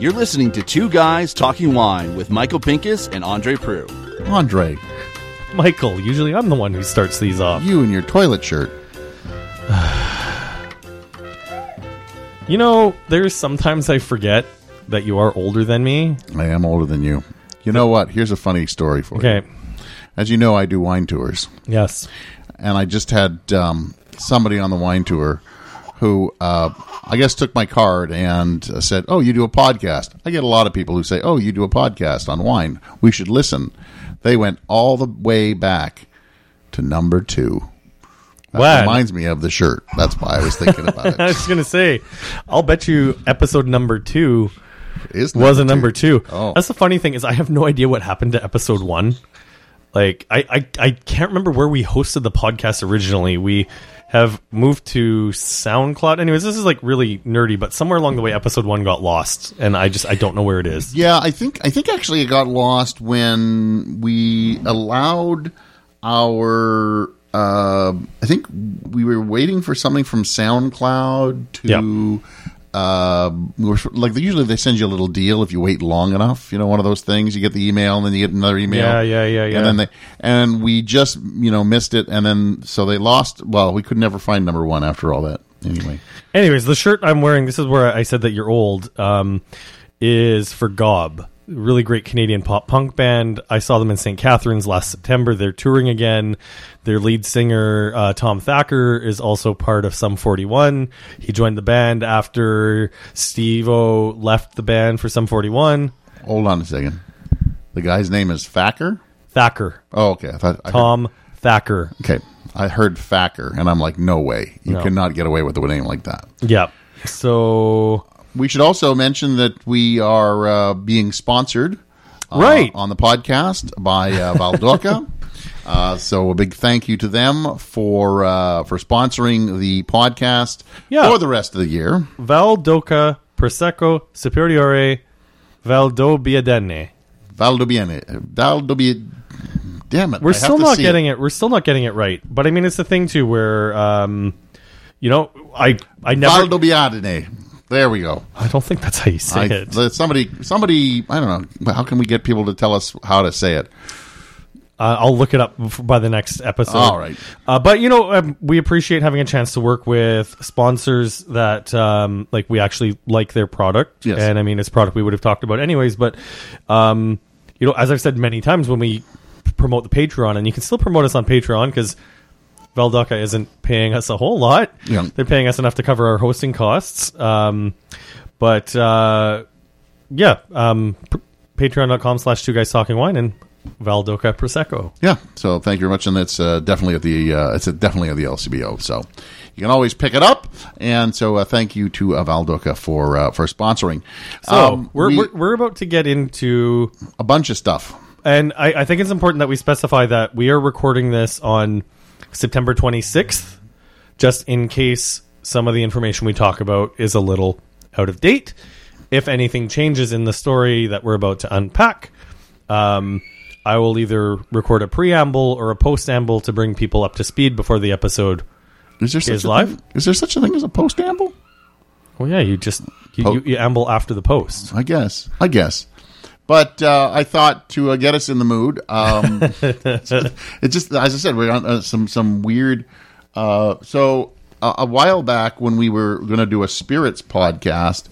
You're listening to Two Guys Talking Wine with Michael Pincus and Andre Proulx. Andre, Michael, usually I'm the one who starts these off. you and your toilet shirt. You know, there's sometimes I forget that you are older than me. I am older than you. You know what? Here's a funny story for you. Okay. As you know, I do wine tours, Yes. and I just had um, somebody on the wine tour who uh, I guess took my card and uh, said, "Oh, you do a podcast." I get a lot of people who say, "Oh, you do a podcast on wine. We should listen." They went all the way back to number two. That Wow. reminds me of the shirt. That's why I was thinking about it. I it. was gonna say, I'll bet you episode number two Is was a number two. Oh. That's the funny thing is I have no idea what happened to episode one. Like I, I, I can't remember where we hosted the podcast originally. We have moved to SoundCloud. Anyways, this is like really nerdy, but somewhere along the way, episode one got lost, and I just I don't know where it is. Yeah, I think I think actually it got lost when we allowed our. Uh, I think we were waiting for something from SoundCloud to. Uh, like usually they send you a little deal if you wait long enough. You know, one of those things. You get the email and then you get another email. Yeah, yeah, yeah, yeah. And then they and we just you know missed it, and then so they lost. Well, we could never find number one after all that. Anyway, Anyways, the shirt I'm wearing, this is where I said that you're old, um, is for Gob. Really great Canadian pop punk band. I saw them in St. Catharines last September. They're touring again. Their lead singer, uh, Tom Thacker, is also part of Sum 41. He joined the band after Steve O left the band for Sum 41. hold on a second. The guy's name is Thacker. Thacker. Oh, okay. I thought I heard- Tom Thacker. Okay, I heard Thacker, and I'm like, no way, you No. cannot get away with a name like that. Yeah. So, We should also mention that we are uh, being sponsored, uh, Right. on the podcast by uh, Val D'Oca. uh, so a big thank you to them for uh, for sponsoring the podcast Yeah. for the rest of the year. Val D'Oca Prosecco Superiore Valdobbiadene. Valdobiene, Valdobi. Damn it, We're I still not getting it. it. We're still not getting it right. But I mean, it's the thing too, where um, you know, I I never. Valdobiadene. There we go. I don't think that's how you say I, it. somebody, somebody, I don't know. How can we get people to tell us how to say it? Uh, I'll look it up by the next episode. All right. Uh, but you know, um, we appreciate having a chance to work with sponsors that um, like we actually like their product. Yes. And I mean, it's product we would have talked about anyways. But um, you know, as I've said many times, when we promote the Patreon, and you can still promote us on Patreon because Val D'Oca isn't paying us a whole lot. Yeah. They're paying us enough to cover our hosting costs. Um, but uh, yeah, um, p- patreon.com slash two guys talking wine and Val D'Oca Prosecco. Yeah. So thank you very much, and it's uh, definitely at the uh, it's definitely at the LCBO. So you can always pick it up, and so uh, thank you to uh, Val D'Oca for uh, for sponsoring. So Um, we're, we- we're we're about to get into, a bunch of stuff. and I, I think it's important that we specify that we are recording this on September 26th, just in case some of the information we talk about is a little out of date. If anything changes in the story that we're about to unpack, um, I will either record a preamble or a postamble to bring people up to speed before the episode. Is there such Is a live? Thing? Is there such a thing as a post amble? Well, yeah, you just you, Po- you, you amble after the post. I guess. I guess. But uh, I thought to uh, get us in the mood, um, it just as I said, we're on uh, some some weird. Uh, so uh, a while back, when we were going to do a spirits podcast,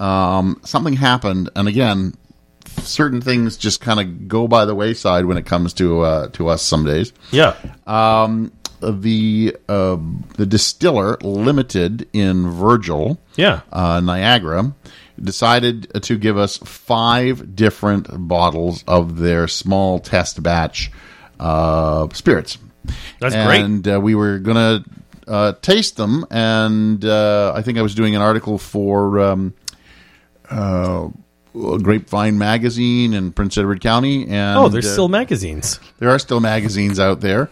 um, something happened, and again, certain things just kind of go by the wayside when it comes to uh, to us some days Yeah. um, the uh, the distiller limited in Virgil, Yeah. uh, Niagara, decided to give us five different bottles of their small test batch uh, spirits. That's great. and uh, we were gonna uh, taste them, and uh, I think I was doing an article for. Um, uh, Grapevine magazine in Prince Edward County, and Oh, there's uh, still magazines. there are still magazines out there.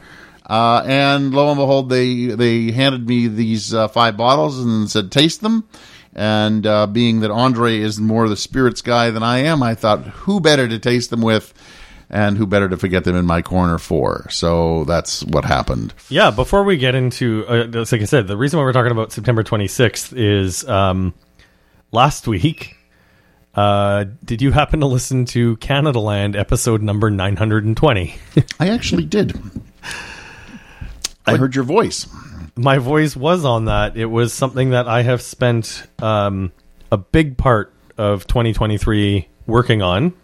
Uh, and lo and behold, they they handed me these uh, five bottles and said, "Taste them." And uh, being that Andre is more the spirits guy than I am, I thought, who better to taste them with and who better to forget them in my corner for? So that's what happened. Yeah, before we get into, uh, like I said, the reason why we're talking about September 26th is um, last week. Uh, did you happen to listen to Canadaland episode number 920? I actually did. I heard your voice. My voice was on that. It was something that I have spent um, a big part of 2023 working on.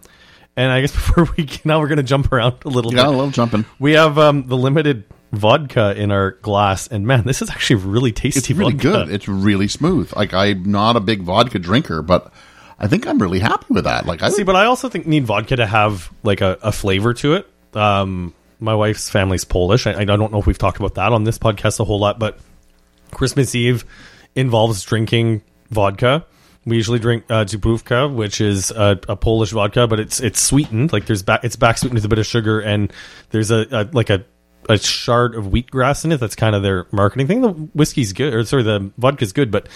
And I guess before we now we're going to jump around a little Yeah, a little jumping. We have um, the limited vodka in our glass, and man, this is actually really tasty. It's really vodka. good. It's really smooth. Like I'm not a big vodka drinker, but I think I'm really happy with that. Like I See, but I also think need vodka to have like a, a flavor to it. Um, my wife's family's Polish. I, I don't know if we've talked about that on this podcast a whole lot, but Christmas Eve involves drinking vodka. We usually drink uh, Żubrówka, which is a, a Polish vodka, but it's it's sweetened. Like there's back, it's back sweetened with a bit of sugar, and there's a, a like a a shard of wheatgrass in it. That's kind of their marketing thing. The whiskey's good, or sorry, the vodka's good, but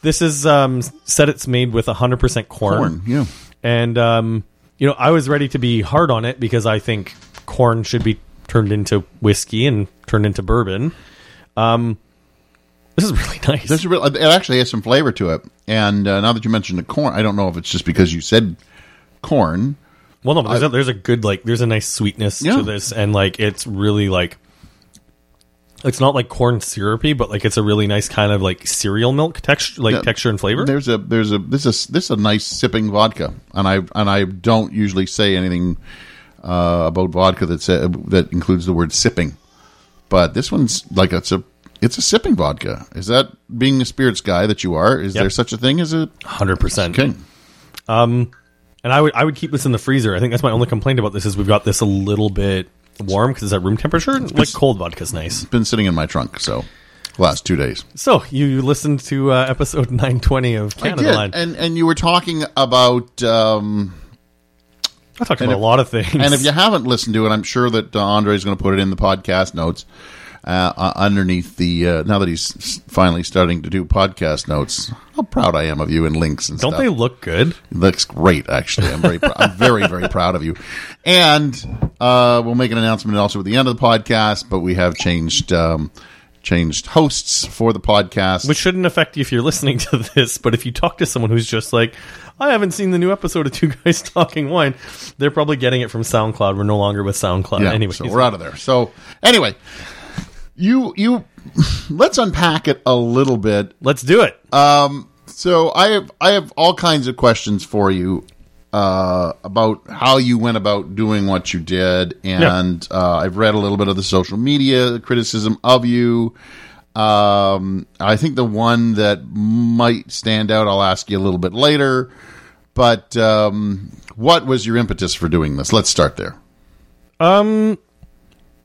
this is um, said it's made with 100% corn. Yeah. and um, you know, I was ready to be hard on it because I think corn should be turned into whiskey and turned into bourbon. Um, this is really nice. This is real, it actually has some flavor to it. And uh, now that you mentioned the corn, I don't know if it's just because you said corn. well, no, but there's, a, there's a good like there's a nice sweetness Yeah. to this, and like it's really like it's not like corn syrupy, but like it's a really nice kind of like cereal milk texture, like Yeah. texture and flavor. There's a there's a this is this is a nice sipping vodka, and I and I don't usually say anything uh, about vodka that say, that includes the word sipping, but this one's like it's a it's a sipping vodka. Is that being a spirits guy that you are? Is Yep. there such a thing as a Hundred percent. okay? And I would I would keep this in the freezer. I think that's my only complaint about this is we've got this a little bit warm because it's at room temperature. Like cold vodka's nice. It's been sitting in my trunk so last two days. So you listened to uh, episode 920 of Canadaland. and and you were talking about. Um, I talked and about if- a lot of things. And if you haven't listened to it, I'm sure that uh, Andre is going to put it in the podcast notes uh, uh, underneath the. Uh, now that he's finally starting to do podcast notes, how proud I am of you and links and stuff. don't stuff. they look good? looks great, actually. I'm very, prou- I'm very, very proud of you. And uh, we'll make an announcement also at the end of the podcast. But we have changed um, changed hosts for the podcast. Which shouldn't affect you if you're listening to this, but if you talk to someone who's just like, I haven't seen the new episode of Two Guys Talking Wine, they're probably getting it from SoundCloud. We're no longer with SoundCloud. yeah, anyway, so we're out of there. So anyway, you you let's unpack it a little bit let's do it. Um So I have I have all kinds of questions for you uh, about how you went about doing what you did, and uh, I've read a little bit of the social media criticism of you. Um, I think the one that might stand out, I'll ask you a little bit later. But um, what was your impetus for doing this? Let's start there. Um,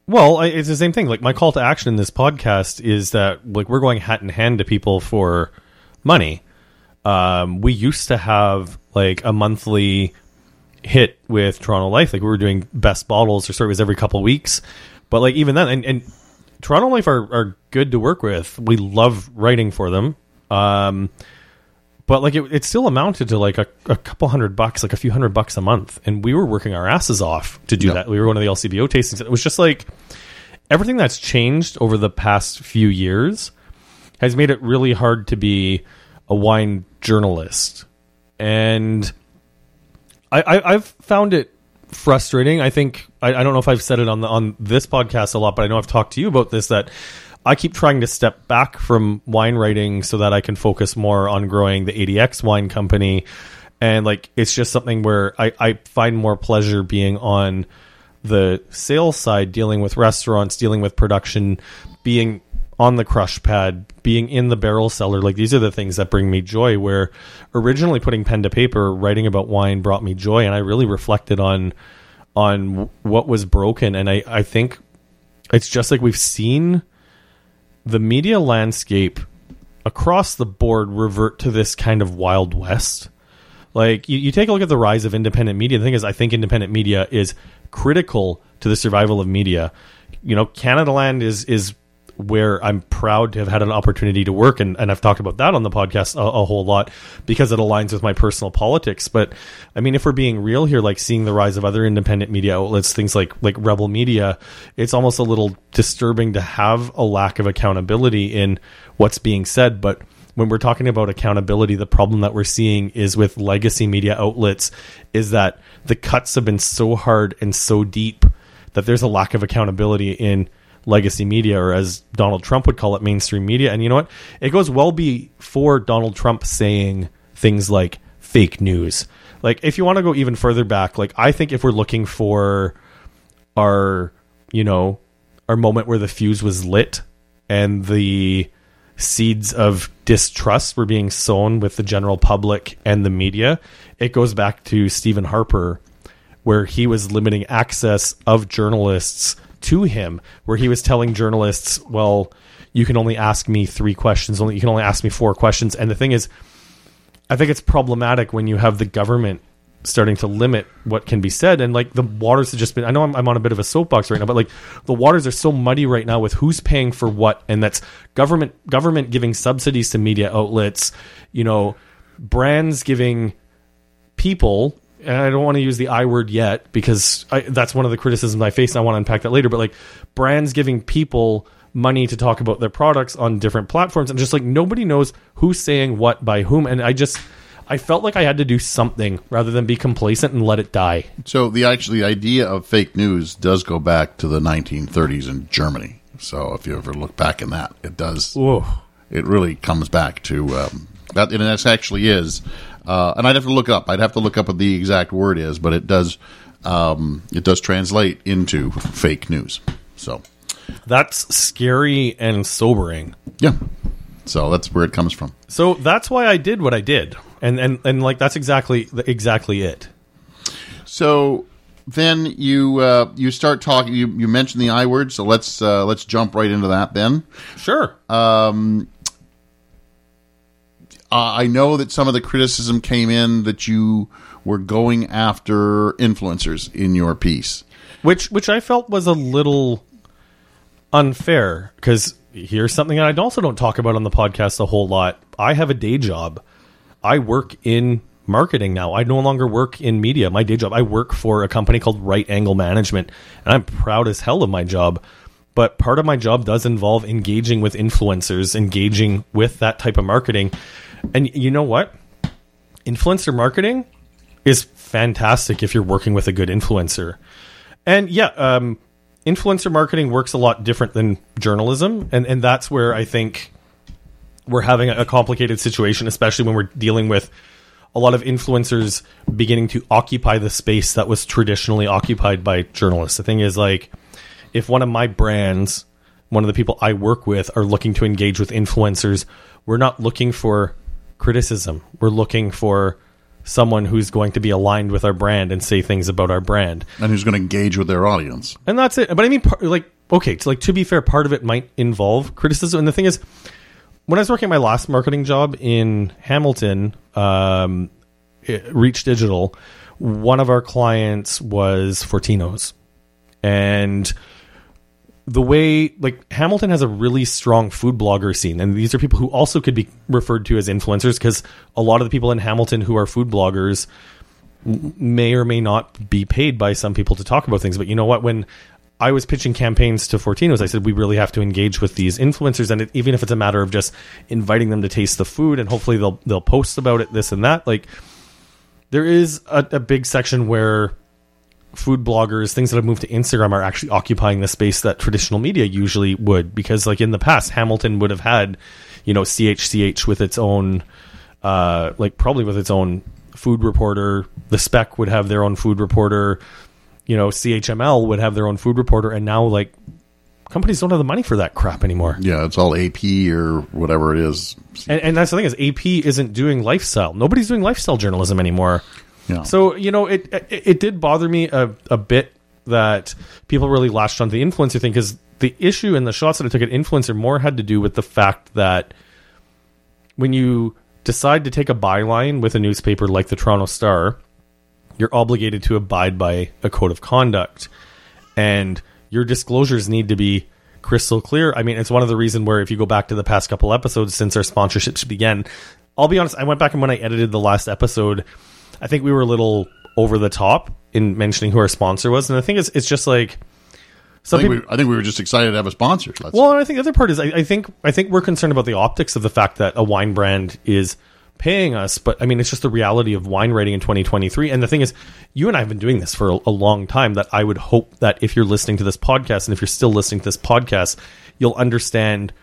well, I, it's the same thing. Like my call to action in this podcast is that like we're going hat in hand to people for money. Um, we used to have like a monthly hit with Toronto Life. Like we were doing best bottles or of every couple weeks. But like even then, and, and Toronto Life are, are good to work with. We love writing for them. Um, but like it, it still amounted to like a, a couple hundred bucks, like a few hundred bucks a month, and we were working our asses off to do Yep. that. We were one of the LCBO tastings. It was just like everything that's changed over the past few years has made it really hard to be a wine journalist, and I, I've found it frustrating. I think I, I don't know if I've said it on the on this podcast a lot, but I know I've talked to you about this that I keep trying to step back from wine writing so that I can focus more on growing the ADX wine company. And like it's just something where I, I find more pleasure being on the sales side, dealing with restaurants, dealing with production, being on the crush pad, being in the barrel cellar. Like these are the things that bring me joy. Where originally putting pen to paper, writing about wine brought me joy, and I really reflected on on what was broken. And I, I think it's just like we've seen the media landscape across the board revert to this kind of wild west. Like you, you take a look at the rise of independent media. The thing is, I think independent media is critical to the survival of media. You know, Canadaland is is where I'm proud to have had an opportunity to work, and, and I've talked about that on the podcast a, a whole lot because it aligns with my personal politics. But I mean, if we're being real here, like seeing the rise of other independent media outlets, things like like Rebel Media, it's almost a little disturbing to have a lack of accountability in what's being said. But when we're talking about accountability, the problem that we're seeing is with legacy media outlets is that the cuts have been so hard and so deep that there's a lack of accountability in legacy media, or as Donald Trump would call it, mainstream media. And you know what? It goes well before Donald Trump saying things like fake news. Like, if you want to go even further back, like, I think if we're looking for our, you know, our moment where the fuse was lit and the seeds of distrust were being sown with the general public and the media, it goes back to Stephen Harper, where he was limiting access of journalists to him, where he was telling journalists, well, you can only ask me three questions, only you can only ask me four questions. And the thing is, I think it's problematic when you have the government starting to limit what can be said and like the waters have just been i know I'm, I'm, on a bit of a soapbox right now but like the waters are so muddy right now with who's paying for what and that's government government giving subsidies to media outlets you know brands giving people and I don't want to use the I word yet because I, that's one of the criticisms I face. And I want to unpack that later. But like brands giving people money to talk about their products on different platforms, and just like nobody knows who's saying what by whom. And I just I felt like I had to do something rather than be complacent and let it die. So the actually idea of fake news does go back to the 1930s in Germany. So if you ever look back in that, it does. It really comes back to um, that, and it actually is uh, and I'd have to look up. I'd have to look up what the exact word is, but it does um, it does translate into fake news. So that's scary and sobering. Yeah. So that's where it comes from. So that's why I did what I did, and and and like that's exactly exactly it. So then you uh, you start talking. You, you mentioned the I word, so let's uh, let's jump right into that. Then sure. Um, uh, I know that some of the criticism came in that you were going after influencers in your piece, which which I felt was a little unfair because here's something I also don't talk about on the podcast a whole lot. I have a day job. I work in marketing now. I no longer work in media. My day job, I work for a company called Right Angle Management, and I'm proud as hell of my job. But part of my job does involve engaging with influencers, engaging with that type of marketing. And you know what? Influencer marketing is fantastic if you're working with a good influencer. And yeah, um, influencer marketing works a lot different than journalism, and and that's where I think we're having a complicated situation, especially when we're dealing with a lot of influencers beginning to occupy the space that was traditionally occupied by journalists. The thing is, like, if one of my brands, one of the people I work with, are looking to engage with influencers, we're not looking for criticism. We're looking for someone who's going to be aligned with our brand and say things about our brand and who's going to engage with their audience. And that's it. But I mean, like, okay, so like to be fair, part of it might involve criticism. And the thing is, when I was working my last marketing job in Hamilton, um, Reach Digital, one of our clients was Fortinos, and the way like Hamilton has a really strong food blogger scene, and these are people who also could be referred to as influencers because a lot of the people in Hamilton who are food bloggers may or may not be paid by some people to talk about things. But you know what? When I was pitching campaigns to Fortinos, I said we really have to engage with these influencers, and it, even if it's a matter of just inviting them to taste the food, and hopefully they'll they'll post about it, this and that. Like there is a, a big section where food bloggers, things that have moved to Instagram are actually occupying the space that traditional media usually would. Because like in the past, Hamilton would have had, you know, CHCH with its own, uh, like probably with its own food reporter. The Spec would have their own food reporter. You know, CHML would have their own food reporter, and now like companies don't have the money for that crap anymore. Yeah, it's all AP or whatever it is. And, and that's the thing is AP isn't doing lifestyle. Nobody's doing lifestyle journalism anymore. So you know, it, it, it did bother me a, a bit that people really latched onto the influencer thing because the issue and the shots that I took at influencer more had to do with the fact that when you decide to take a byline with a newspaper like the Toronto Star, you're obligated to abide by a code of conduct, and your disclosures need to be crystal clear. I mean, it's one of the reasons where if you go back to the past couple episodes since our sponsorships began, I'll be honest, I went back and when I edited the last episode, I think we were a little over the top in mentioning who our sponsor was, and I think it's it's just like some I think, people. we, I think we were just excited to have a sponsor. Well, and I think the other part is I, I think I think we're concerned about the optics of the fact that a wine brand is paying us, but I mean it's just the reality of wine writing in 2023. And the thing is, you and I have been doing this for a, a long time. That I would hope that if you're listening to this podcast and if you're still listening to this podcast, you'll understand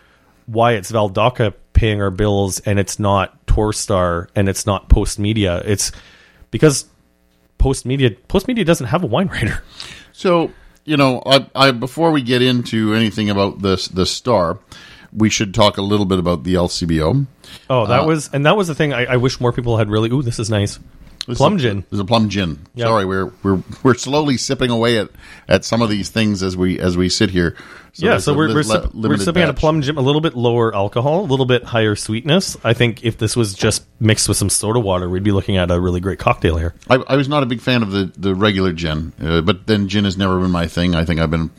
why it's Val D'Oca paying our bills and it's not Torstar and it's not Postmedia. It's because Postmedia Post Media doesn't have a wine writer. So you know, I, I before we get into anything about this the star, we should talk a little bit about the LCBO. Oh, Uh, that was and that was the thing. I, I wish more people had really. Ooh, this is nice. This Plum is a, gin. There's a plum gin. Yeah. Sorry, we're we're we're slowly sipping away at, at some of these things as we as we sit here. Yeah, so we're li- we're, li- we're sipping at a plum gin, a little bit lower alcohol, a little bit higher sweetness. I think if this was just mixed with some soda water, we'd be looking at a really great cocktail here. I, I was not a big fan of the, the regular gin, uh, but then gin has never been my thing. I think I've been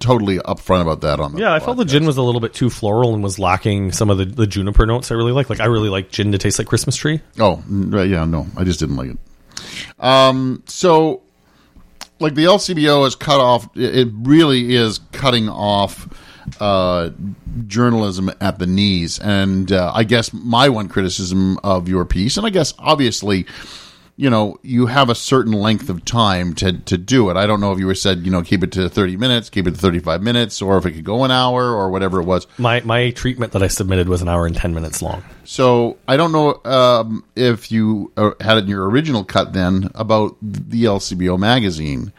totally upfront about that on the Yeah, I felt the gin was a little bit too floral and was lacking some of the, the juniper notes I really like. Like I really like gin to taste like Christmas tree. Oh, yeah, no, I just didn't like it. Um, so, like the LCBO is cut off. It really is cutting off uh, journalism at the knees. And uh, I guess my one criticism of your piece, and I guess obviously, you know, you have a certain length of time to to do it. I don't know if you were said, you know, keep it to thirty minutes, keep it to thirty five minutes, or if it could go an hour or whatever it was. My my treatment that I submitted was an hour and ten minutes long. So I don't know um, if you uh, had it in your original cut then about the LCBO magazine,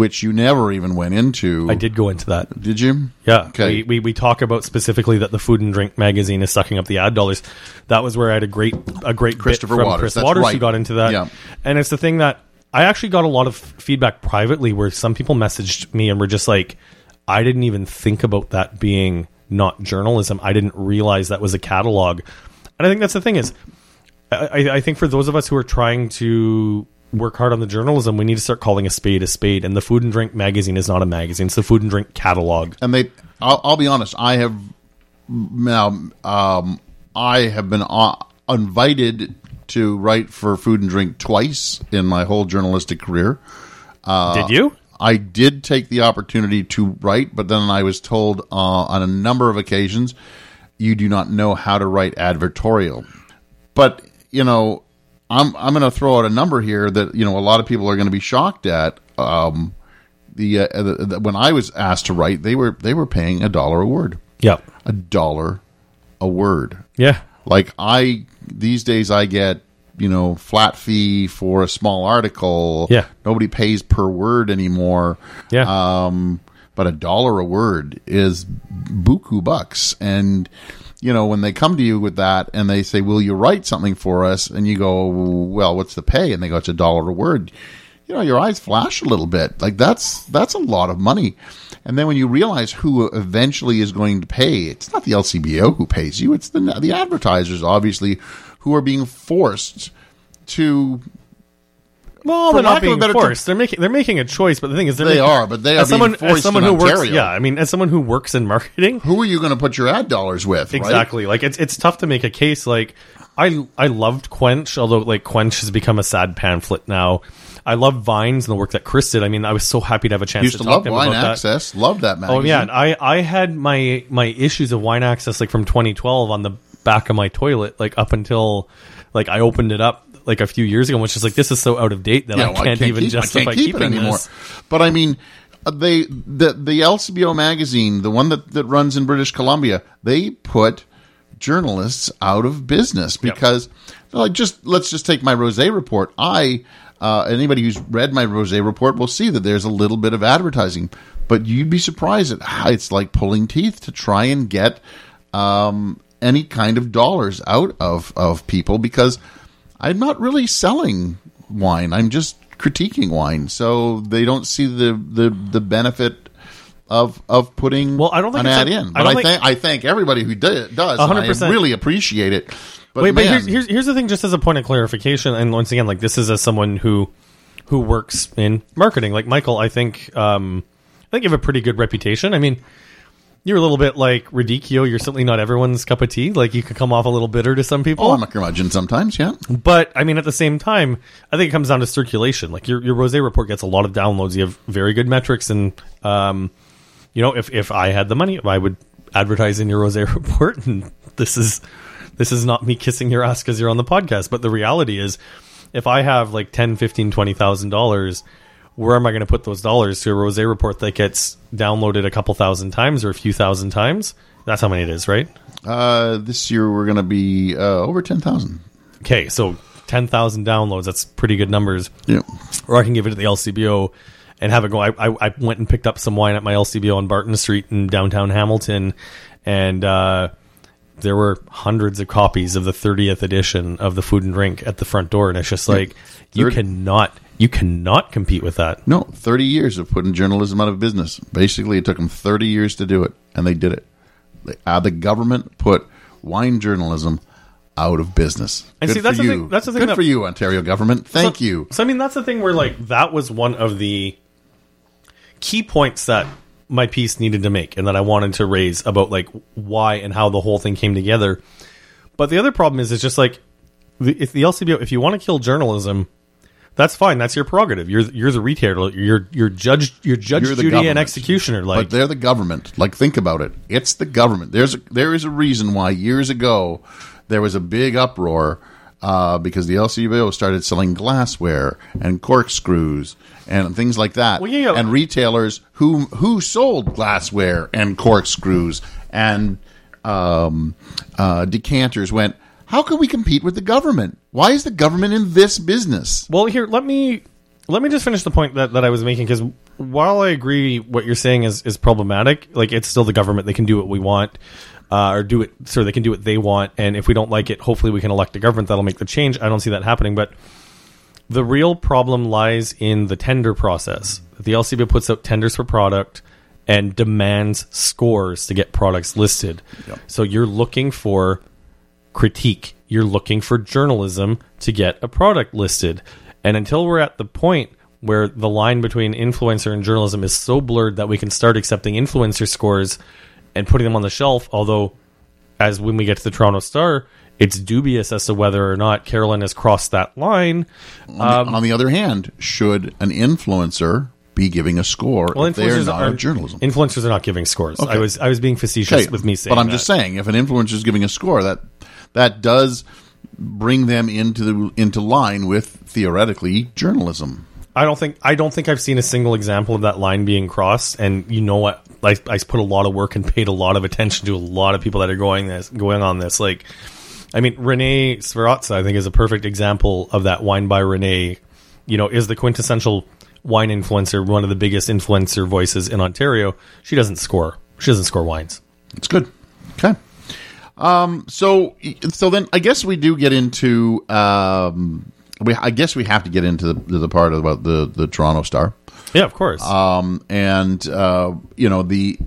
which you never even went into. I did go into that. Did you? Yeah. Okay. We, we, we talk about specifically that the Food and Drink magazine is sucking up the ad dollars. That was where I had a great a great Christopher bit from Waters, Chris that's Waters who got into that. Yeah. And it's the thing that I actually got a lot of feedback privately where some people messaged me and were just like, I didn't even think about that being not journalism. I didn't realize that was a catalog. And I think that's the thing is, I- I think for those of us who are trying to work hard on the journalism, we need to start calling a spade a spade. And the Food and Drink magazine is not a magazine; it's the Food and Drink catalog. And they, I'll, I'll be honest, I have now, um, I have been uh, invited to write for Food and Drink twice in my whole journalistic career. Did you? I did take the opportunity to write, but then I was told uh, on a number of occasions, you do not know how to write advertorial. But you know, I'm I'm going to throw out a number here that you know a lot of people are going to be shocked at. Um, the, uh, the, the when I was asked to write, they were they were paying a dollar a word, Yeah. a dollar a word. Yeah. Like I these days I get, you know, flat fee for a small article. Yeah. Nobody pays per word anymore. Yeah. Um but a dollar a word is buku bucks and you know when they come to you with that and they say will you write something for us? and you go well what's the pay? and they go it's a dollar a word. You know your eyes flash a little bit. Like that's that's a lot of money. And then when you realize who eventually is going to pay it's not the LCBO who pays you. It's the the advertisers obviously who are being forced to Well, For they're lack not of a being better forced. they're making they're making a choice, but the thing is, they're They making- are, but they are as being someone, forced as someone in who works. Yeah, I mean, as someone who works in marketing, who are you going to put your ad dollars with right? exactly. Like it's it's tough to make a case. Like I I loved Quench, although like Quench has become a sad pamphlet now. I love Vines and the work that Chris did. I mean, I was so happy to have a chance used to, to talk love to him wine about that. access love that magazine Oh yeah, and I I had my my issues of wine access like from 2012 on the back of my toilet, like up until like I opened it up like a few years ago, which is like this is so out of date that Yeah, I, well, can't even keep, justify I can't keep it keeping anymore. this. But I mean, uh, they the the LCBO magazine, the one that that runs in British Columbia, they put journalists out of business because like just let's just take my rosé report. I uh, anybody who's read my rosé report will see that there's a little bit of advertising, but you'd be surprised at how it's like pulling teeth to try and get um, any kind of dollars out of of people because I'm not really selling wine. I'm just critiquing wine, so they don't see the the, the benefit of of putting Well, I don't think an ad a- in. I But don't I, think- I thank everybody who did, does. and I 100%. really appreciate it. But Wait, but here's, here's here's the thing, just as a point of clarification, and once again, like this is as someone who who works in marketing, like Michael. I think um, I think you have a pretty good reputation. I mean, you're a little bit like Radicchio. You're certainly not everyone's cup of tea. Like you could come off a little bitter to some people. Oh, I'm a curmudgeon sometimes. Yeah. But I mean, at the same time, I think it comes down to circulation. Like your your rose report gets a lot of downloads. You have very good metrics, and um, you know, if if I had the money, I would advertise in your rose report. And this is this is not me kissing your ass because you're on the podcast. But the reality is, if I have like 10, 15, 20,000 dollars, where am I going to put those dollars to a rose report that gets downloaded a couple thousand times or a few thousand times? That's how many it is, right? Uh, this year we're going to be uh, over ten thousand. Okay, so 10,000 downloads. That's pretty good numbers. Yeah. or I can give it to the LCBO and have it go. I, I, I went and picked up some wine at my LCBO on Barton Street in downtown Hamilton, and uh, there were hundreds of copies of the 30th edition of the Food and Drink at the front door, and it's just like you cannot you cannot compete with that. No, 30 years of putting journalism out of business. Basically, it took them 30 years to do it, and they did it. They, uh, the government put wine journalism out of business. And Good see, that's for the you. thing- that's the thing Good that- for you, Ontario government. Thank so, you. So I mean, that's the thing where like that was one of the key points that my piece needed to make, and that I wanted to raise about like why and how the whole thing came together. But the other problem is, it's just like the, if the LCBO, if you want to kill journalism, that's fine. That's your prerogative. You're you're the retailer. You're you're judge. You're judge, You're the and executioner. Like but they're the government. Like, think about it. It's the government. There's a, there is a reason why years ago there was a big uproar uh, because the LCBO started selling glassware and corkscrews and things like that. Well, yeah, yeah. And retailers who who sold glassware and corkscrews and um, uh, decanters went. How can we compete with the government? Why is the government in this business? Well, here let me let me just finish the point that, that I was making because while I agree what you're saying is is problematic, like it's still the government. They can do what we want, uh, or do it so they can do what they want. And if we don't like it, hopefully we can elect a government that'll make the change. I don't see that happening, but the real problem lies in the tender process. The LCB puts out tenders for product and demands scores to get products listed. So you're looking for critique. You're looking for journalism to get a product listed. And until we're at the point where the line between influencer and journalism is so blurred that we can start accepting influencer scores and putting them on the shelf, although as when we get to the Toronto Star, it's dubious as to whether or not Carolyn has crossed that line. On the, um, on the other hand, should an influencer be giving a score if they're influencers not are journalism? Influencists are not giving scores. Okay. I was I was being facetious Okay, with me saying but I'm that. just saying, if an influencer is giving a score, that that does bring them into the into line with theoretically journalism. I don't think I don't think I've seen a single example of that line being crossed. And you know what? I, I put a lot of work and paid a lot of attention to a lot of people that are going this going on this. Like, I mean, Renee Sferrazza, I think, is a perfect example of that. Wine by Renee, you know, is the quintessential wine influencer, one of the biggest influencer voices in Ontario. She doesn't score. She doesn't score wines. It's good. Okay. Um. So so then I guess we do get into um. We I guess we have to get into the, the part about the the Toronto Star. Yeah, of course. um, and uh, you know the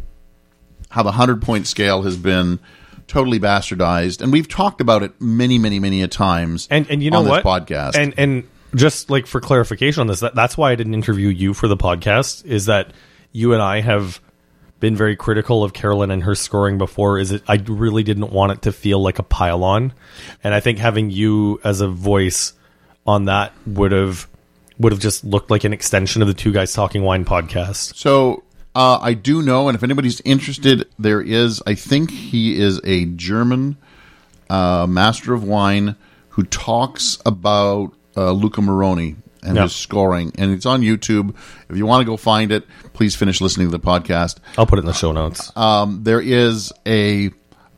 how the hundred point scale has been totally bastardized, and we've talked about it many, many, many a times. and and you know on what this podcast, and and just like for clarification on this that, that's why i didn't interview you for the podcast is that you and i have been very critical of carolyn and her scoring before is it i really didn't want it to feel like a pile on and i think having you as a voice on that would have would have just looked like an extension of the two guys talking wine podcast so uh, I do know, and if anybody's interested, there is. I think he is a German uh, master of wine who talks about uh, Luca Maroni and Yeah. his scoring, and it's on YouTube. If you want to go find it, please finish listening to the podcast. i'll put it in the show notes um, there is a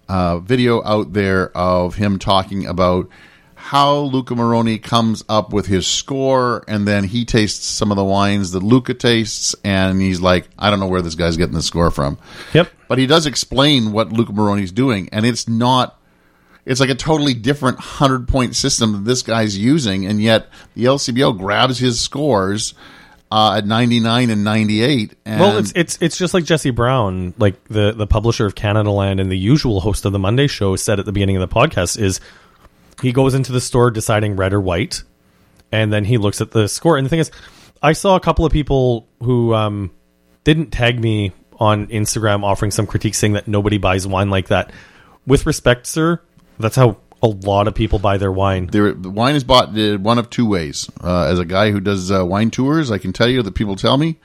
uh, video out there of him talking about how Luca Maroni comes up with his score, and then he tastes some of the wines that Luca tastes, and he's like, I don't know where this guy's getting the score from. yep But he does explain what Luca Maroni's doing, and it's not. It's like a totally different hundred point system that this guy's using, and yet the LCBO grabs his scores uh, at ninety nine and ninety eight. And Well, it's it's it's just like Jesse Brown, like the the publisher of Canadaland and the usual host of the Monday show, said at the beginning of the podcast is he goes into the store deciding red or white, and then he looks at the score. And the thing is, I saw a couple of people who um, didn't tag me on Instagram offering some critique saying that nobody buys wine like that. With respect, sir, that's how a lot of people buy their wine. The wine is bought one of two ways. Uh, as a guy who does uh, wine tours, I can tell you that people tell me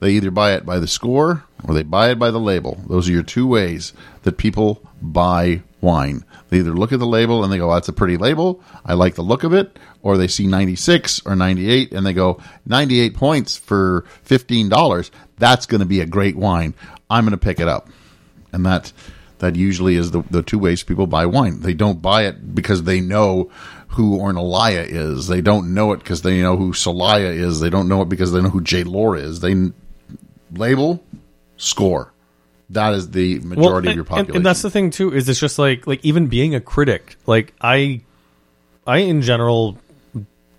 they either buy it by the score or they buy it by the label. Those are your two ways that people buy wine. They either look at the label and they go, "That's a pretty label. I like the look of it," or they see 96 or 98 and they go, "98 points for $15. That's going to be a great wine. I'm going to pick it up." And that that usually is the, the two ways people buy wine. They don't buy it because they know who Ornellaia is. They don't know it because they know who Solaia is. They don't know it because they know who J. Lohr is. They n- label, score. That is the majority of your population. And, that's the thing too is it's just like like even being a critic, like I, I in general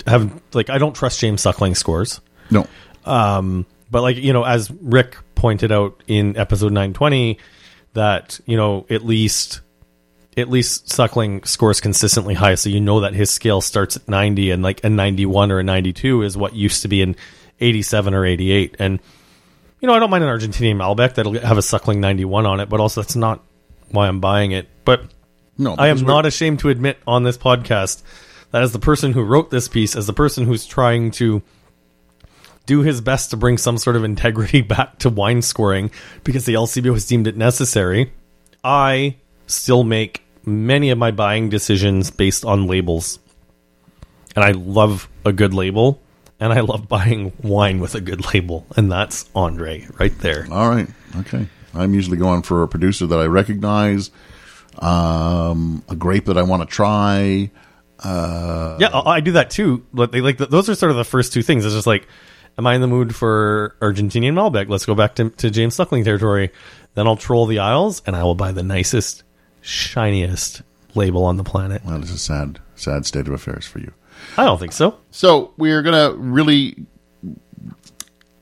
have like I don't trust James Suckling scores. no. Um, but like you know as rick pointed out in episode 920 that you know at least at least suckling scores consistently high so you know that his scale starts at 90 and like a 91 or a 92 is what used to be an 87 or 88 and you know i don't mind an argentinian malbec that'll have a suckling 91 on it but also that's not why i'm buying it but No. I am not ashamed to admit on this podcast that as the person who wrote this piece, as the person who's trying to do his best to bring some sort of integrity back to wine scoring because the LCBO has deemed it necessary, I still make many of my buying decisions based on labels. And I love a good label, and I love buying wine with a good label, and that's Andre right there. All right. Okay. I'm usually going for a producer that I recognize, um, a grape that I want to try. Yeah, I I do that too. But they like those are sort of the first two things. It's just like, am I in the mood for Argentinian Malbec? Let's go back to, to James Suckling territory. Then I'll troll the aisles and I will buy the nicest, shiniest label on the planet. Well, it's a sad, sad state of affairs for you. I don't think so. So we're gonna really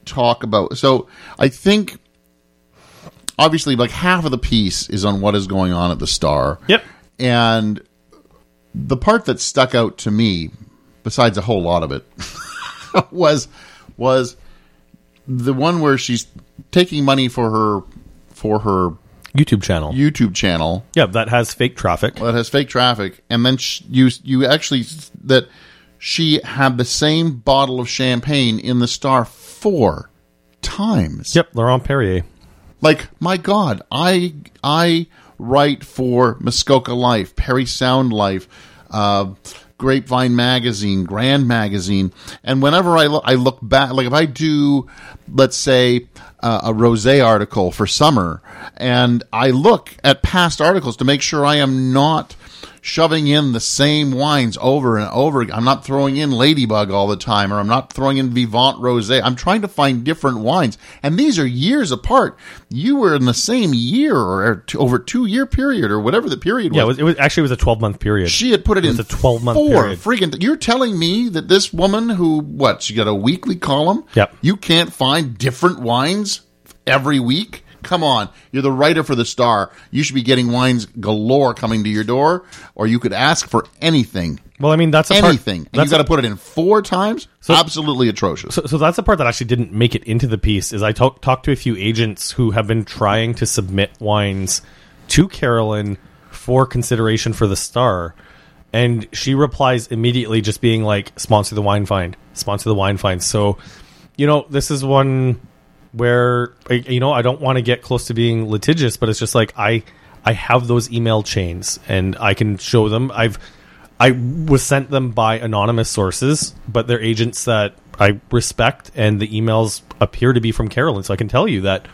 talk about. So I think, obviously, like half of the piece is on what is going on at the Star. Yep. And the part that stuck out to me, besides a whole lot of it, was was the one where she's taking money for her for her YouTube channel. YouTube channel yeah, that has fake traffic. Well, that has fake traffic, and then sh- you you actually that she had the same bottle of champagne in the Star four times. Yep, Laurent Perrier. Like my God, I I write for Muskoka Life, Parry Sound Life, uh, Grapevine Magazine, Grand Magazine, and whenever I look, I look back. Like if I do, let's say, uh, a rosé article for summer, and I look at past articles to make sure I am not shoving in the same wines over and over again. I'm not throwing in Ladybug all the time, or I'm not throwing in Vivant Rosé. I'm trying to find different wines, and these are years apart. You were in the same year or over two year period or whatever the period was. Yeah, it was, it was actually it was a 12 month period. she had put it, in was a 12-month four period. freaking. You're telling me that this woman who what she got a weekly column? Yep. You can't find different wines every week. Come on, you're the writer for the Star. You should be getting wines galore coming to your door, or you could ask for anything, well, I mean that's a anything, Part, and you that's got to put it in four times. Absolutely atrocious. So, so that's the part that actually didn't make it into the piece. Is I talk, talked to a few agents who have been trying to submit wines to Carolyn for consideration for the star, and she replies immediately, just being like, "Sponsor the wine find, sponsor the wine find." So, you know, this is one where you know I don't want to get close to being litigious, but it's just like I I have those email chains and I can show them. I've I was sent them by anonymous sources, but they're agents that I respect, and the emails appear to be from Carolyn. So I can tell you that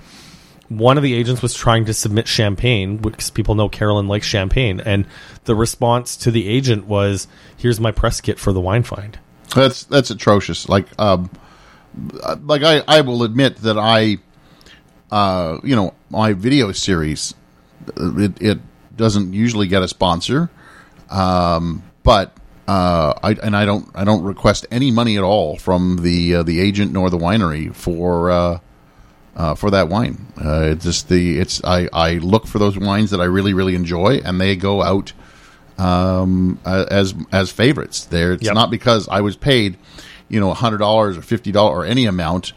one of the agents was trying to submit champagne because people know Carolyn likes champagne, and the response to the agent was, "Here's my press kit for the wine find." That's that's atrocious. Like um, like I I will admit that I, uh, you know, my video series, uh, it it doesn't usually get a sponsor, um, but. Uh, I and I don't I don't request any money at all from the uh, the agent nor the winery for uh, uh, for that wine. Uh, it's just the it's I, I look for those wines that I really really enjoy, and they go out um, as as favorites. There, it's Yep. not because I was paid, you know, hundred dollars or fifty dollars or any amount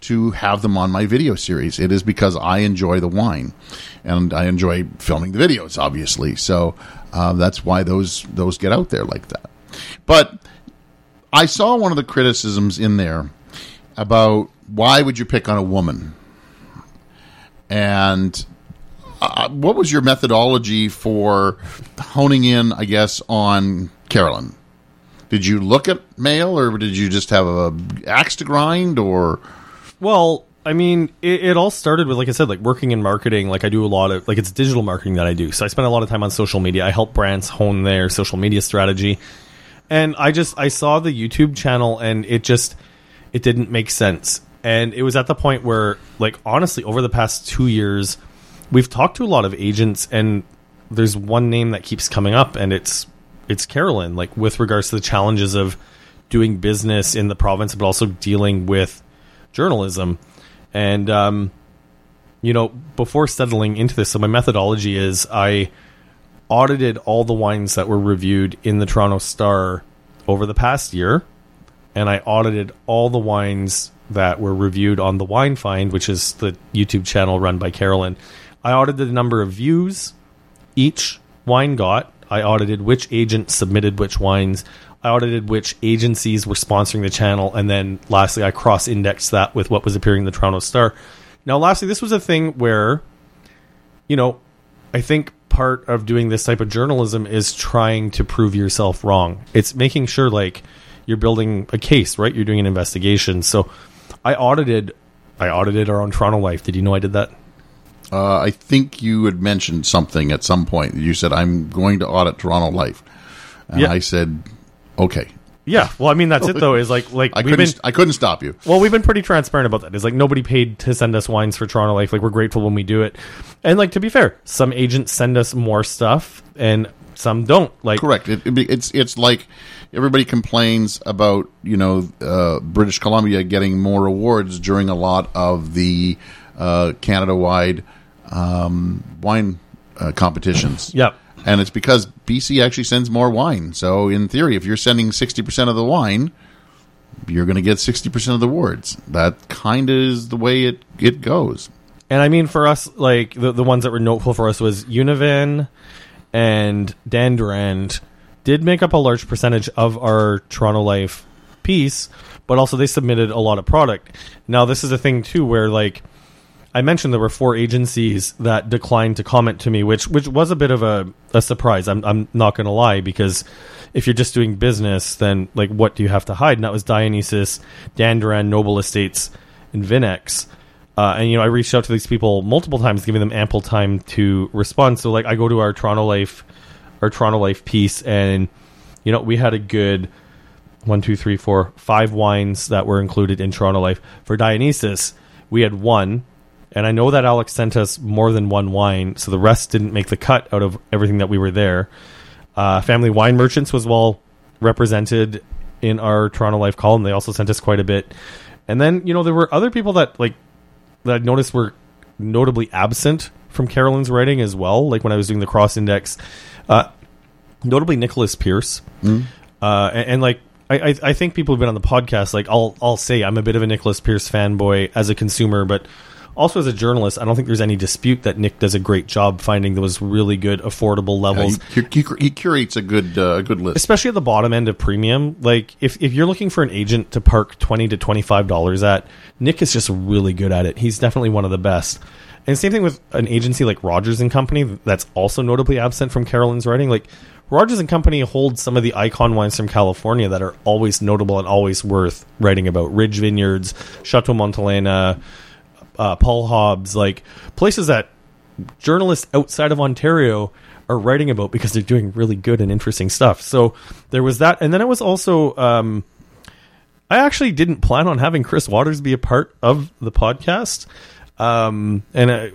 to have them on my video series. It is because I enjoy the wine, and I enjoy filming the videos, obviously. So uh, that's why those those get out there like that. But I saw one of the criticisms in there about why would you pick on a woman, and uh, what was your methodology for honing in, I guess, on Carolyn? Did you look at mail, or did you just have a axe to grind, or Well, I mean, it, it all started with, like I said, like working in marketing. Like I do a lot of, like it's digital marketing that I do. So I spend a lot of time on social media. I help brands hone their social media strategy. And I just, I saw the YouTube channel and it just, it didn't make sense. And it was at the point where, like, honestly, over the past two years, we've talked to a lot of agents and there's one name that keeps coming up and it's, it's Carolyn, like with regards to the challenges of doing business in the province, but also dealing with journalism. And, um, you know, before settling into this, so my methodology is I audited all the wines that were reviewed in the Toronto Star over the past year, and I audited all the wines that were reviewed on the Wine Find, which is the YouTube channel run by Carolyn. I audited the number of views each wine got. I audited which agent submitted which wines. I audited which agencies were sponsoring the channel, and then lastly, I cross-indexed that with what was appearing in the Toronto Star. Now, lastly, this was a thing where, you know, I think part of doing this type of journalism is trying to prove yourself wrong. It's making sure like you're building a case, right? You're doing an investigation. So, I audited, I audited our own Toronto Life. Did you know I did that? Uh, I think you had mentioned something at some point. You said I'm going to audit Toronto Life, and Yeah. I said, okay. Yeah. Well, I mean, that's it though. Is like like I couldn't. been I couldn't stop you. Well, we've been pretty transparent about that. It's like nobody paid to send us wines for Toronto Life. Like we're grateful when we do it. And like to be fair, some agents send us more stuff and some don't. Like Correct. It, it, it's it's like everybody complains about you know uh, British Columbia getting more awards during a lot of the uh, Canada-wide um, wine uh, competitions. Yep. and it's because BC actually sends more wine. So in theory, if you're sending sixty percent of the wine, you're going to get sixty percent of the awards. That kind of is the way it it goes. And I mean for us, like the the ones that were notable for us was Univin and Dandurand did make up a large percentage of our Toronto Life piece, but also they submitted a lot of product. Now this is a thing too where like I mentioned there were four agencies that declined to comment to me, which which was a bit of a, a surprise. I'm I'm not gonna lie, because if you're just doing business, then like what do you have to hide? And that was Dionysus, Dandurand, Noble Estates, and Vinexx. Uh, and you know, I reached out to these people multiple times, giving them ample time to respond. So like I go to our Toronto Life our Toronto Life piece and you know, we had a good one, two, three, four, five wines that were included in Toronto Life. For Dionysus, we had one, and I know that Alex sent us more than one wine, so the rest didn't make the cut out of everything that we were there. Uh, Family Wine Merchants was well represented in our Toronto Life column. They also sent us quite a bit. And then, you know, there were other people that like that I noticed were notably absent from Carolyn's writing as well. Like when I was doing the cross index, uh, notably Nicholas Pearce, uh, and, and like I, I, I think people who've been on the podcast, like I'll I'll say I'm a bit of a Nicholas Pearce fanboy as a consumer, but also as a journalist, I don't think there's any dispute that Nick does a great job finding those really good, affordable levels. He, he, he curates a good uh, a good list. especially at the bottom end of premium. Like if, if you're looking for an agent to park 20 to 25 dollars at nick is just really good at it. He's definitely one of the best. And same thing with an agency like rogers and company that's also notably absent from carolyn's writing. Like rogers and company holds some of the icon wines from california that are always notable and always worth writing about. Ridge vineyards chateau montelena uh, paul hobbs like places that journalists outside of Ontario are writing about because they're doing really good and interesting stuff. So there was that, and then it was also. Um, I actually didn't plan on having Chris Waters be a part of the podcast, um, and I,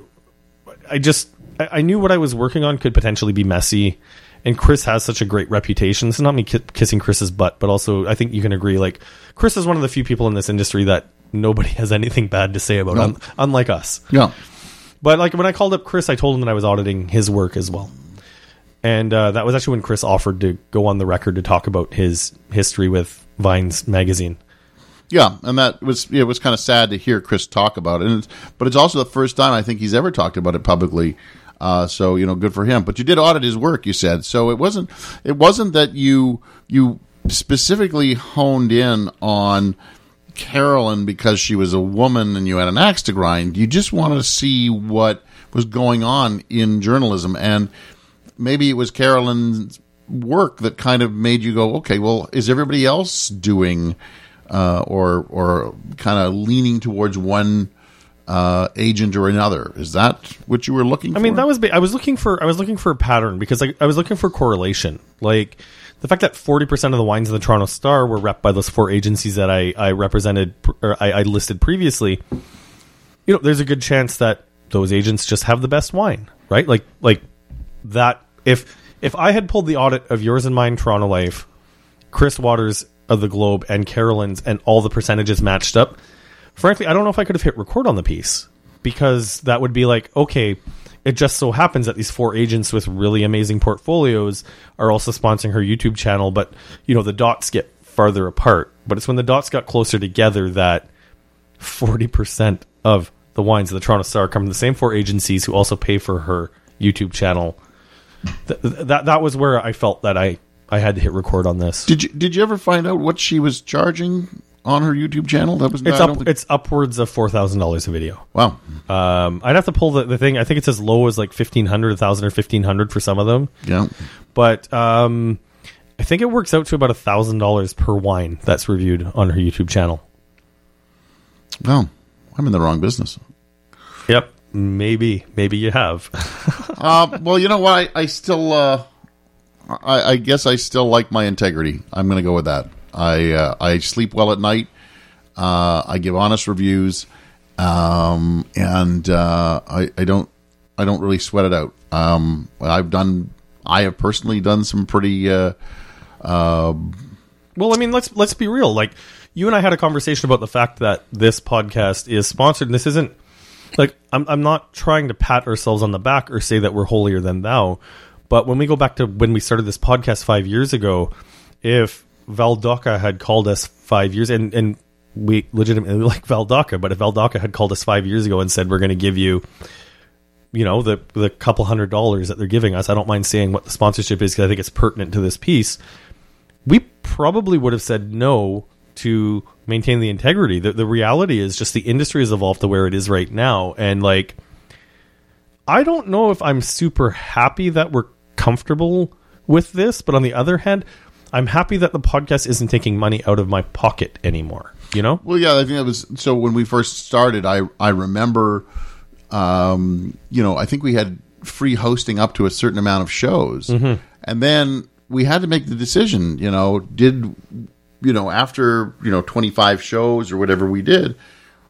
I just I, I knew what I was working on could potentially be messy. And Chris has such a great reputation. This is not me ki- kissing Chris's butt, but also I think you can agree. Like Chris is one of the few people in this industry that nobody has anything bad to say about, No. un- unlike us. Yeah. But like when I called up Chris, I told him that I was auditing his work as well, and uh, that was actually when Chris offered to go on the record to talk about his history with Vine's magazine. Yeah, and that was it was kind of sad to hear Chris talk about it. And it's, but it's also the first time I think he's ever talked about it publicly. Uh, so you know, good for him. But you did audit his work, you said. So it wasn't it wasn't that you you specifically honed in on Carolyn because she was a woman and you had an axe to grind. You just wanted to see what was going on in journalism, and maybe it was Carolyn's work that kind of made you go, okay, well, is everybody else doing? uh, or or kind of leaning towards one uh, agent or another. Is that what you were looking? For? I for? mean, that was I was looking for I was looking for a pattern because I, I was looking for correlation. Like the fact that forty percent of the wines in the Toronto Star were rep by those four agencies that I I represented or I, I listed previously. You know, there's a good chance that those agents just have the best wine, right? Like like that. If if I had pulled the audit of yours and mine, Toronto Life, Chris Waters of the Globe, and Carolyn's, and all the percentages matched up, frankly, I don't know if I could have hit record on the piece because that would be like, okay, it just so happens that these four agents with really amazing portfolios are also sponsoring her YouTube channel, but you know the dots get farther apart. But it's when the dots got closer together that forty percent of the wines of the Toronto Star come from the same four agencies who also pay for her YouTube channel. Th- th- that that was where I felt that I I had to hit record on this. Did you did you ever find out what she was charging on her YouTube channel? That was It's up. think- It's upwards of four thousand dollars a video. wow. Um, I'd have to pull the, the thing. I think it's as low as like fifteen hundred, a thousand, or fifteen hundred for some of them. Yeah. But um, I think it works out to about a thousand dollars per wine that's reviewed on her YouTube channel. Well, I'm in the wrong business. Yep, maybe, maybe you have. uh, well, you know what? I, I still, uh, I, I guess I still like my integrity. I'm going to go with that. I uh, I sleep well at night. Uh, I give honest reviews, um, and uh, I, I don't I don't really sweat it out. Um, I've done I have personally done some pretty uh, Well, I mean, let's let's be real. Like you and I had a conversation about the fact that this podcast is sponsored, and this isn't like I'm I'm not trying to pat ourselves on the back or say that we're holier than thou. But when we go back to when we started this podcast five years ago, if Val D'Oca had called us five years and and we legitimately like Val D'Oca, but if Val D'Oca had called us five years ago and said we're going to give you you know the the couple hundred dollars that they're giving us, I don't mind saying what the sponsorship is because I think it's pertinent to this piece we probably would have said no to maintain the integrity. The, the reality is just the industry has evolved to where it is right now. And like, I don't know if I'm super happy that we're comfortable with this, but on the other hand, I'm happy that the podcast isn't taking money out of my pocket anymore. You know? Well, yeah, I think that was so. When we first started, I I remember, um, you know, I think we had free hosting up to a certain amount of shows, and then we had to make the decision. You know, did you know after you know twenty five shows or whatever we did,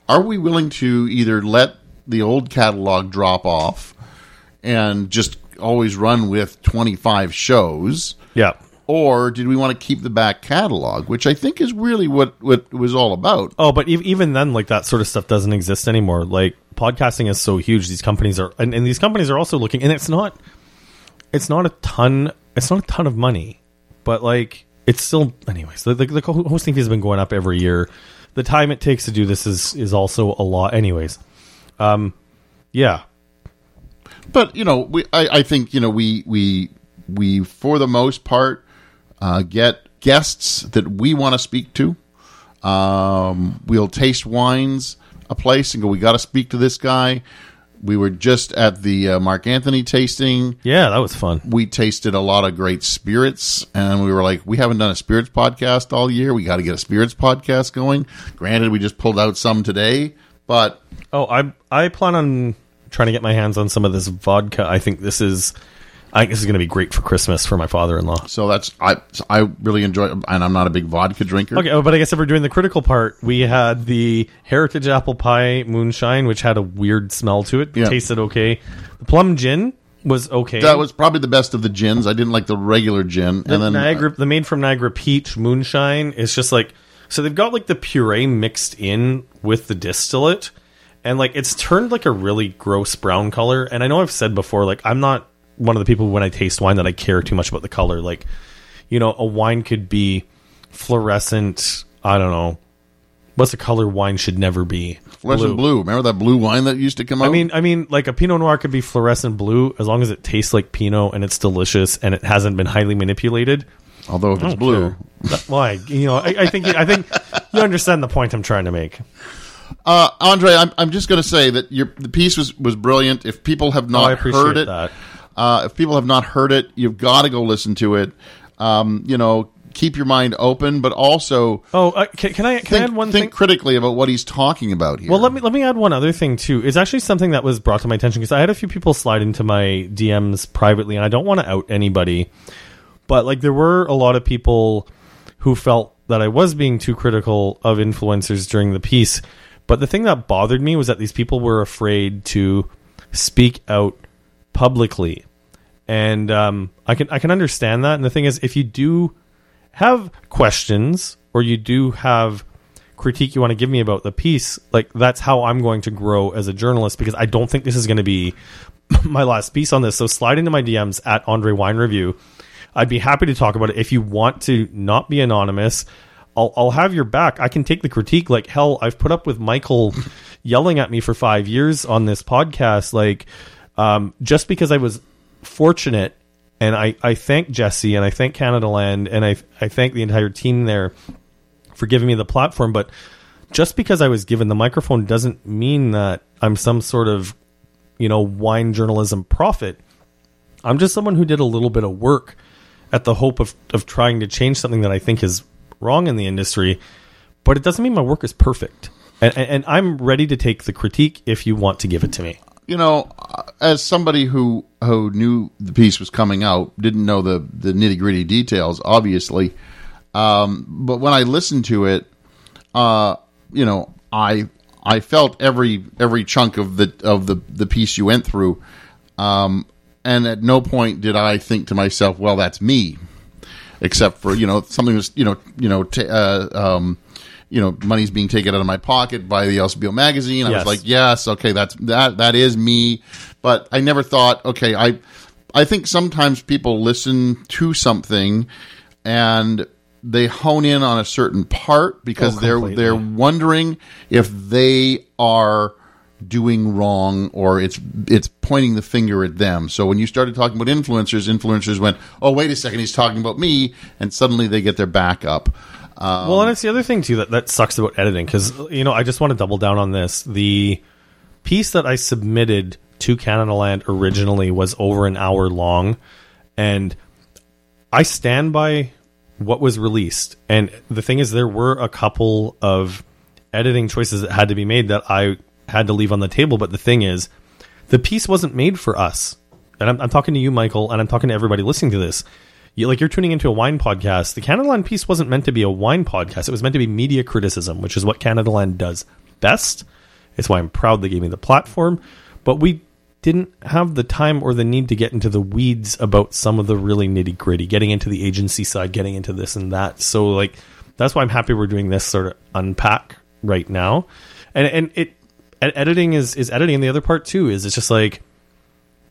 are we willing to either let the old catalog drop off and just always run with twenty five shows? Yeah. Or did we want to keep the back catalog, which I think is really what, what it was all about? Oh, but ev- even then, like that sort of stuff doesn't exist anymore. Like podcasting is so huge; these companies are, and, and these companies are also looking. And it's not, it's not a ton. It's not a ton of money, but like it's still. Anyways, the, the, the hosting fee has been going up every year. The time it takes to do this is is also a lot. Anyways, um, yeah, but you know, we I, I think you know we we we for the most part uh, get guests that we want to speak to. Um, we'll taste wines a place and go. We got to speak to this guy. We were just at the uh, Mark Anthony tasting. yeah, that was fun. We tasted a lot of great spirits, and we were like, we haven't done a spirits podcast all year. We got to get a spirits podcast going. Granted, we just pulled out some today, but Oh, I I plan on trying to get my hands on some of this vodka. I think this is. I think this is going to be great for Christmas for my father-in-law. so that's I I really enjoy, and I'm not a big vodka drinker. Okay, oh, but I guess if we're doing the critical part, we had the Heritage Apple Pie Moonshine, which had a weird smell to it. Yeah. Tasted okay. The Plum Gin was okay. That was probably the best of the gins. I didn't like the regular gin, the and then Niagara, the made from Niagara Peach Moonshine is just like so they've got like the puree mixed in with the distillate, and like it's turned like a really gross brown color. And I know I've said before, like I'm not one of the people when I taste wine that I care too much about the color. Like, you know, a wine could be fluorescent. I don't know, what's the color wine should never be? Fluorescent blue. Remember that blue wine that used to come out? I mean, I mean, like a Pinot Noir could be fluorescent blue as long as it tastes like Pinot and it's delicious and it hasn't been highly manipulated. although if it's blue, Why? You know, I, I think I think you understand the point I'm trying to make. uh, Andre, I'm, I'm just going to say that your the piece was was brilliant. If people have not Oh, I appreciate heard it, that. Uh, if people have not heard it, you've got to go listen to it. Um, you know, keep your mind open, but also Oh, uh, can, can I can I add one think thing? critically about what he's talking about here. Well, let me let me add one other thing too. It's actually something that was brought to my attention because I had a few people slide into my DMs privately, and I don't want to out anybody, but like there were a lot of people who felt that I was being too critical of influencers during the piece. But the thing that bothered me was that these people were afraid to speak out publicly, and um, I can I can understand that. And the thing is, if you do have questions or you do have critique you want to give me about the piece, like that's how I'm going to grow as a journalist because I don't think this is going to be my last piece on this. So slide into my DMs at Andre Wine Review. I'd be happy to talk about it. If you want to not be anonymous, I'll, I'll have your back. I can take the critique. Like hell, I've put up with Michael yelling at me for five years on this podcast. Like, um, just because I was fortunate, and I, I thank Jesse and I thank Canadaland and I I thank the entire team there for giving me the platform. But just because I was given the microphone doesn't mean that I'm some sort of you know wine journalism prophet. I'm just someone who did a little bit of work at the hope of of trying to change something that I think is wrong in the industry. But it doesn't mean my work is perfect. And, and, and I'm ready to take the critique if you want to give it to me. You know, as somebody who who knew the piece was coming out, didn't know the the nitty gritty details, obviously. Um, but when I listened to it, uh, you know, I I felt every every chunk of the of the the piece you went through, um, and at no point did I think to myself, "Well, that's me," except for you know something was you know you know. T- uh, um, you know, money's being taken out of my pocket by the LCBO magazine. I Yes. was like, yes, okay, that's that that is me. But I never thought, okay, I I think sometimes people listen to something and they hone in on a certain part because Oh, they're they're wondering if they are doing wrong or it's it's pointing the finger at them. So when you started talking about influencers, influencers went, "Oh, wait a second, he's talking about me," and suddenly they get their back up. Um, well, and it's the other thing too that that sucks about editing because you know I just want to double down on this. The piece that I submitted to Canadaland originally was over an hour long, and I stand by what was released. And the thing is, there were a couple of editing choices that had to be made that I had to leave on the table. But the thing is, the piece wasn't made for us. And I'm, I'm talking to you, Michael, and I'm talking to everybody listening to this. You, like you're tuning into a wine podcast. The Canadaland piece wasn't meant to be a wine podcast. It was meant to be media criticism, which is what Canadaland does best. It's why I'm proud they gave me the platform. But we didn't have the time or the need to get into the weeds about some of the really nitty gritty, getting into the agency side, getting into this and that. So like that's why I'm happy we're doing this sort of unpack right now. And and it ed- editing is is editing and the other part too is it's just like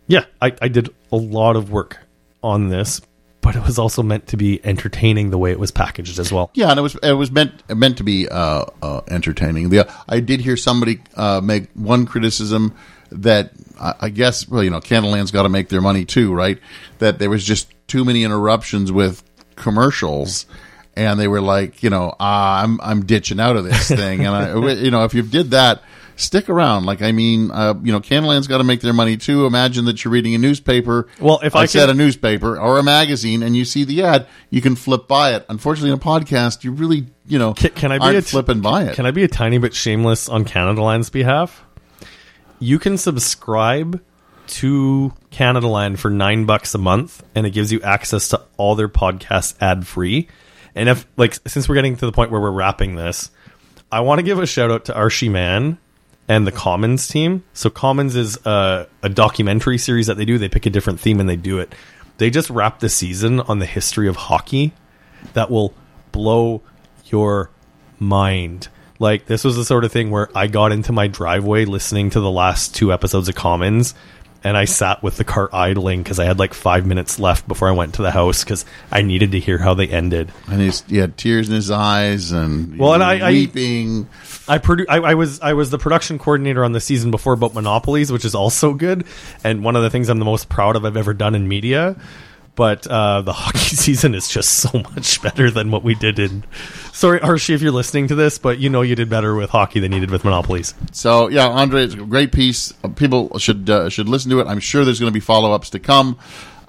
yeah, I, I did a lot of work on this, but it was also meant to be entertaining the way it was packaged as well. Yeah, and it was it was meant meant to be uh, uh, entertaining. The I did hear somebody uh, make one criticism that I, I guess well, you know, Canadaland's got to make their money too, right? That there was just too many interruptions with commercials, and they were like, you know, ah, I'm I'm ditching out of this thing, and I, you know, if you did that. Stick around, like I mean, uh, you know, Canadaland's got to make their money too. Imagine that you're reading a newspaper. Well, if I said could- a newspaper or a magazine, and you see the ad, you can flip by it. Unfortunately, in a podcast, you really, you know, Can, can I be a t- flipping by it. Can I be a tiny bit shameless on Canadaland's behalf? You can subscribe to Canada Land for nine bucks a month, and it gives you access to all their podcasts ad free. And if like since we're getting to the point where we're wrapping this, I want to give a shout out to Arshy Mann and the Commons team. So Commons is a, a documentary series that they do. They pick a different theme and they do it. They just wrapped the season on the history of hockey that will blow your mind. Like this was the sort of thing where I got into my driveway listening to the last two episodes of Commons and I sat with the car idling because I had like five minutes left before I went to the house because I needed to hear how they ended. And he's, he had tears in his eyes and Well, and I- I- weeping. I, produ- I, I was I was the production coordinator on the season before about monopolies, which is also good, and one of the things I'm the most proud of I've ever done in media. But uh, the hockey season is just so much better than what we did in. Sorry, Arshy, if you're listening to this, but you know you did better with hockey than you did with monopolies. So yeah, Andre, it's a great piece. Uh, People should uh, should listen to it. I'm sure there's going to be follow ups to come.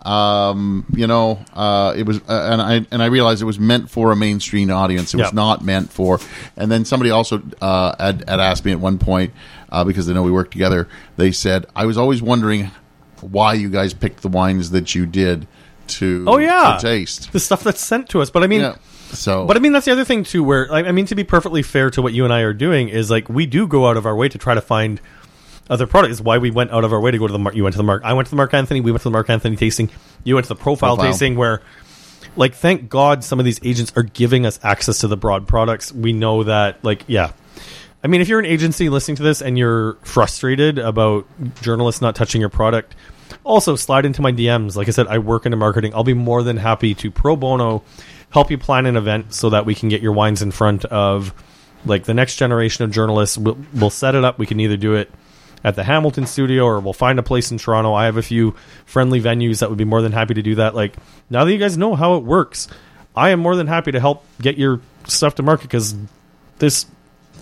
Um, you know, uh, it was, uh, and I and I realized it was meant for a mainstream audience. It was not meant for. And then somebody also uh, had, had asked me at one point uh, because they know we work together. They said I was always wondering why you guys picked the wines that you did to Oh yeah, to taste. the stuff that's sent to us. But I mean, Yeah. So, But I mean, that's the other thing too. Where like, I mean, to be perfectly fair to what you and I are doing is like we do go out of our way to try to find other products. Why we went out of our way to go to the Mark. You went to the Mark. I went to the Mark Anthony. We went to the Mark Anthony tasting. You went to the profile, Profile. tasting. Where, like, thank God some of these agents are giving us access to the broad products. We know that, like, yeah. I mean, if you're an agency listening to this and you're frustrated about journalists not touching your product, also slide into my DMs. Like I said, I work into marketing. I'll be more than happy to pro bono help you plan an event so that we can get your wines in front of like the next generation of journalists. We'll, we'll set it up. We can either do it at the Hamilton studio or we'll find a place in Toronto. I have a few friendly venues that would be more than happy to do that. Like now that you guys know how it works, I am more than happy to help get your stuff to market because this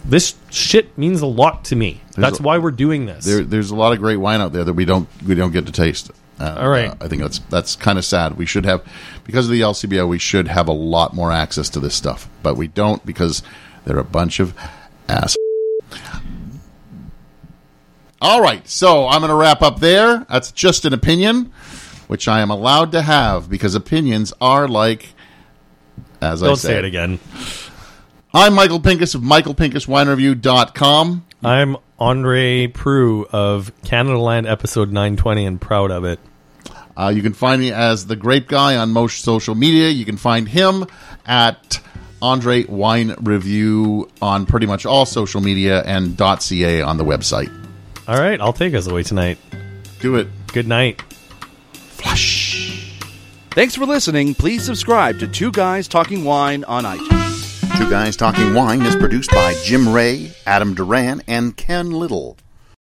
this shit means a lot to me. That's a- why we're doing this. there, there's a lot of great wine out there that we don't we don't get to taste. Uh, All right. uh, I think that's that's kind of sad. We should have because of the LCBO. We should have a lot more access to this stuff, but we don't because they're a bunch of ass. All right, so I'm going to wrap up there. That's just an opinion, which I am allowed to have because opinions are like, as I Don't said. say it again. I'm Michael Pinkus of michaelpinkuswinereview.com. I'm Andre Proulx of Canadaland episode 920 and proud of it. Uh, you can find me as the Grape Guy on most social media. You can find him at Andre Wine Review on pretty much all social media and .ca on the website. All right, I'll take us away tonight. Do it. Good night. Flush. Thanks for listening. Please subscribe to Two Guys Talking Wine on iTunes. Two Guys Talking Wine is produced by Jim Ray, Adam Duran, and Ken Little.